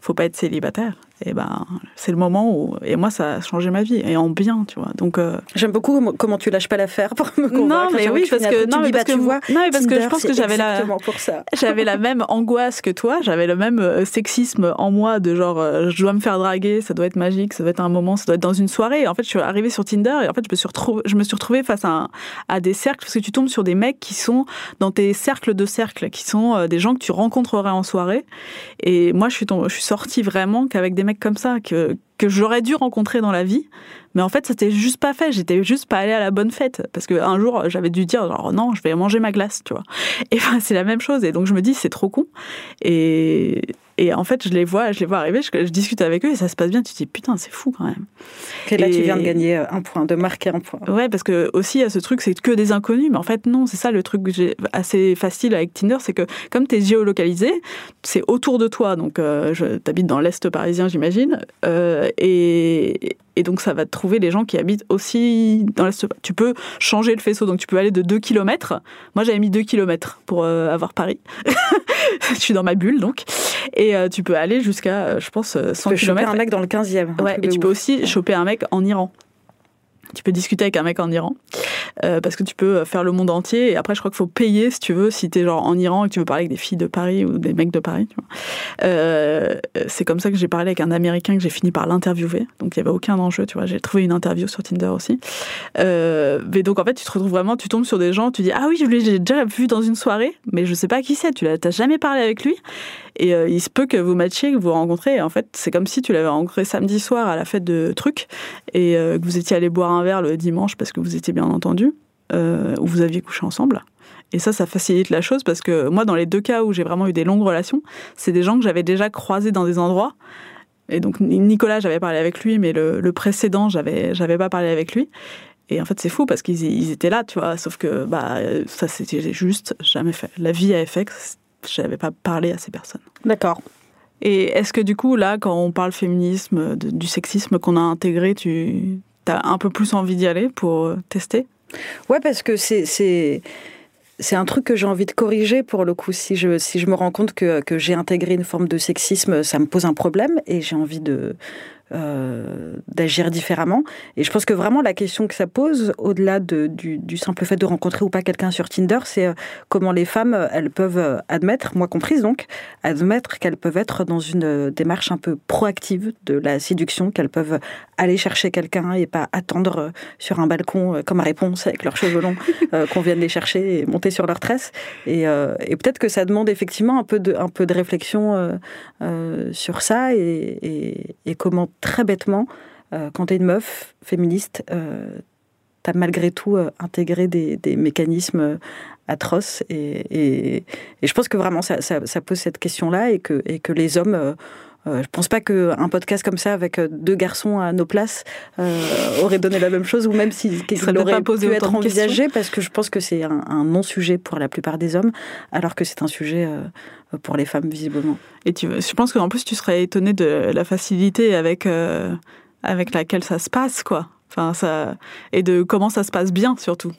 faut pas être célibataire et ben c'est le moment où et moi ça a changé ma vie et en bien tu vois. Donc euh, j'aime beaucoup comment tu lâches pas l'affaire pour me convaincre. Non mais oui parce que non mais parce que vois non mais parce que je pense que j'avais la j'avais la même angoisse que toi j'avais le même euh, sexisme en moi de genre euh, je dois me faire draguer ça doit être magique ça doit être un moment ça doit être dans une soirée. Et en fait je suis arrivée sur Tinder et en fait je me suis retrouvée je me suis retrouvée face à, à des cercles parce que tu tombes sur des mecs qui sont dans tes cercles de cercles qui sont des gens que tu rencontrerais en soirée. Et moi je suis je suis sortie vraiment qu'avec des mecs comme ça que, que j'aurais dû rencontrer dans la vie. Mais en fait, c'était juste pas fait. J'étais juste pas allée à la bonne fête. Parce qu'un jour, j'avais dû dire, genre, non, je vais manger ma glace, tu vois. Et ben, c'est la même chose. Et donc, je me dis, c'est trop con. Et, et en fait, je les vois, je les vois arriver, je, je, discute avec eux et ça se passe bien. Tu te dis putain, c'est fou quand même. Et là, tu viens de gagner un point, de marquer un point. Ouais, parce que aussi, il y a ce truc, c'est que des inconnus. Mais en fait, non, c'est ça le truc assez facile avec Tinder, c'est que comme tu es géolocalisé, c'est autour de toi. Donc, euh, je t'habite dans l'Est parisien, j'imagine. Euh, et, et donc, ça va te trouver les gens qui habitent aussi dans l'Est. Tu peux changer le faisceau, donc tu peux aller de 2 km. Moi, j'avais mis 2 km pour euh, avoir Paris. je suis dans ma bulle, donc. Et euh, tu peux aller jusqu'à, euh, je pense, 100 tu peux km. choper un mec dans le 15e. Ouais, et tu peux aussi choper un mec en Iran. Tu peux discuter avec un mec en Iran euh, parce que tu peux faire le monde entier et après je crois qu'il faut payer si tu veux si tu es genre en Iran et que tu veux parler avec des filles de Paris ou des mecs de Paris. Euh, c'est comme ça que j'ai parlé avec un Américain que j'ai fini par l'interviewer donc il n'y avait aucun enjeu. Tu vois, j'ai trouvé une interview sur Tinder aussi. Euh, mais donc en fait tu te retrouves vraiment, tu tombes sur des gens, tu dis ah oui je l'ai déjà vu dans une soirée mais je sais pas qui c'est, tu l'as jamais parlé avec lui et il se peut que vous matchiez, que vous rencontrez. Et en fait, c'est comme si tu l'avais rencontré samedi soir à la fête de trucs et que vous étiez allé boire un verre le dimanche parce que vous étiez bien entendu euh, ou vous aviez couché ensemble. Et ça, ça facilite la chose parce que moi, dans les deux cas où j'ai vraiment eu des longues relations, c'est des gens que j'avais déjà croisés dans des endroits. Et donc Nicolas, j'avais parlé avec lui, mais le, le précédent, j'avais j'avais pas parlé avec lui. Et en fait, c'est fou parce qu'ils ils étaient là, tu vois. Sauf que bah ça, c'était juste jamais fait. La vie fait que j'avais pas parlé à ces personnes. D'accord. Et est-ce que du coup, là, quand on parle féminisme, de, du sexisme qu'on a intégré, tu as un peu plus envie d'y aller pour tester? Ouais, parce que c'est c'est un truc que j'ai envie de corriger pour le coup. Si je, si je me rends compte que, que j'ai intégré une forme de sexisme, ça me pose un problème et j'ai envie de, euh, d'agir différemment. Et je pense que vraiment la question que ça pose, au-delà de, du, simple fait de rencontrer ou pas quelqu'un sur Tinder, c'est euh, comment les femmes, elles peuvent admettre, moi comprise donc, admettre qu'elles peuvent être dans une démarche un peu proactive de la séduction, qu'elles peuvent aller chercher quelqu'un et pas attendre sur un balcon comme réponse avec leurs cheveux longs qu'on vienne les chercher et monter sur leurs tresses. Et, euh, peut-être que ça demande effectivement un peu de, un peu de réflexion euh, euh, sur ça et, comment très bêtement, quand tu es une meuf féministe, tu as malgré tout intégré des, mécanismes atroces. Et, je pense que vraiment ça, pose cette question-là et que, et que les hommes euh, je pense pas qu'un podcast comme ça avec deux garçons à nos places euh, aurait donné la même chose, ou même s'il si, qu aurait pu être envisagé, parce que je pense que c'est un, un non-sujet pour la plupart des hommes, alors que c'est un sujet euh, pour les femmes visiblement. Et tu, je pense qu'en plus tu serais étonné de la facilité avec euh, avec laquelle ça se passe, quoi. Enfin, ça et de comment ça se passe bien surtout,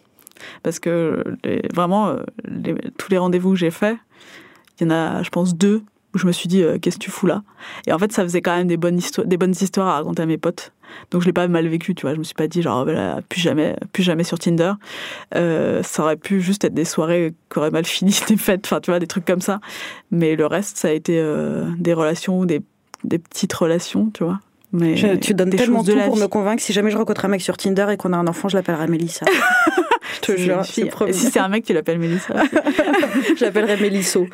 parce que les, vraiment les, tous les rendez-vous que j'ai faits, il y en a, je pense, deux où je me suis dit euh, qu'est-ce que tu fous là? Et en fait, ça faisait quand même des bonnes histoires, des bonnes histoires à raconter à mes potes. Donc je l'ai pas mal vécu, tu vois. Je me suis pas dit genre voilà, plus jamais, plus jamais sur Tinder. Euh, ça aurait pu juste être des soirées qui auraient mal fini, des fêtes, enfin tu vois, des trucs comme ça. Mais le reste, ça a été euh, des relations, des, des petites relations, tu vois. Mais je, tu donnes tellement tout pour vie. me convaincre. Si jamais je rencontre un mec sur Tinder et qu'on a un enfant, je l'appellerai Mélissa. je te jure. Et si c'est un mec, tu l'appelles Mélissa. J'appellerai Mélisso.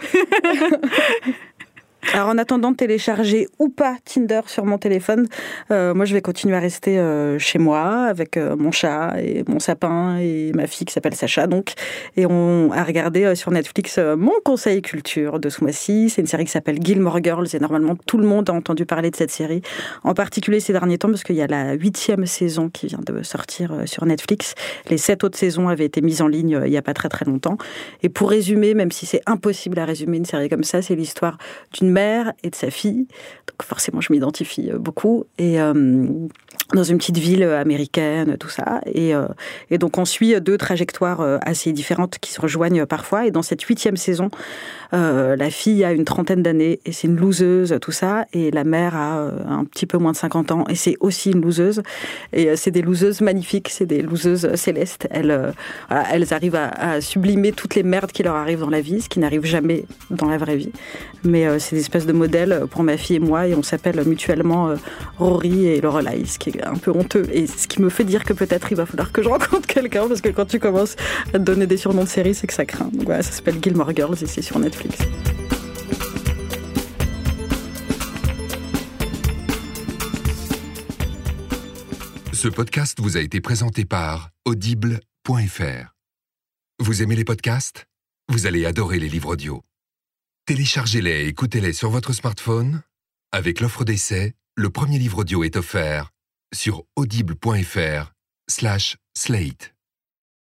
Alors en attendant de télécharger ou pas Tinder sur mon téléphone, euh, moi je vais continuer à rester euh, chez moi avec euh, mon chat et mon sapin et ma fille qui s'appelle Sacha donc et on a regardé sur Netflix mon conseil culture de ce mois-ci. C'est une série qui s'appelle Gilmore Girls et normalement tout le monde a entendu parler de cette série, en particulier ces derniers temps parce qu'il y a la huitième saison qui vient de sortir sur Netflix. Les sept autres saisons avaient été mises en ligne il y a pas très très longtemps. Et pour résumer, même si c'est impossible à résumer une série comme ça, c'est l'histoire d'une mère et de sa fille. Donc forcément, je m'identifie beaucoup. Et euh, dans une petite ville américaine, tout ça. Et, euh, et, donc on suit deux trajectoires assez différentes qui se rejoignent parfois. Et dans cette huitième saison, euh, la fille a une trentaine d'années et c'est une loseuse, tout ça. Et la mère a un petit peu moins de 50 ans et c'est aussi une loseuse. Et c'est des loseuses magnifiques, c'est des loseuses célestes. Elles, elles arrivent à, sublimer toutes les merdes qui leur arrivent dans la vie, ce qui n'arrive jamais dans la vraie vie. Mais euh, c'est espèces de modèles pour ma fille et moi et on s'appelle mutuellement euh, Rory et Lorelai, ce qui est un peu honteux et ce qui me fait dire que peut-être il va falloir que je rencontre quelqu'un parce que quand tu commences à te donner des surnoms de série, c'est que ça craint. Donc voilà, ça s'appelle Gilmore Girls et c'est sur Netflix. Ce podcast vous a été présenté par audible.fr. Vous aimez les podcasts? Vous allez adorer les livres audio. Téléchargez-les et écoutez-les sur votre smartphone. Avec l'offre d'essai, le premier livre audio est offert sur audible.fr slash slate.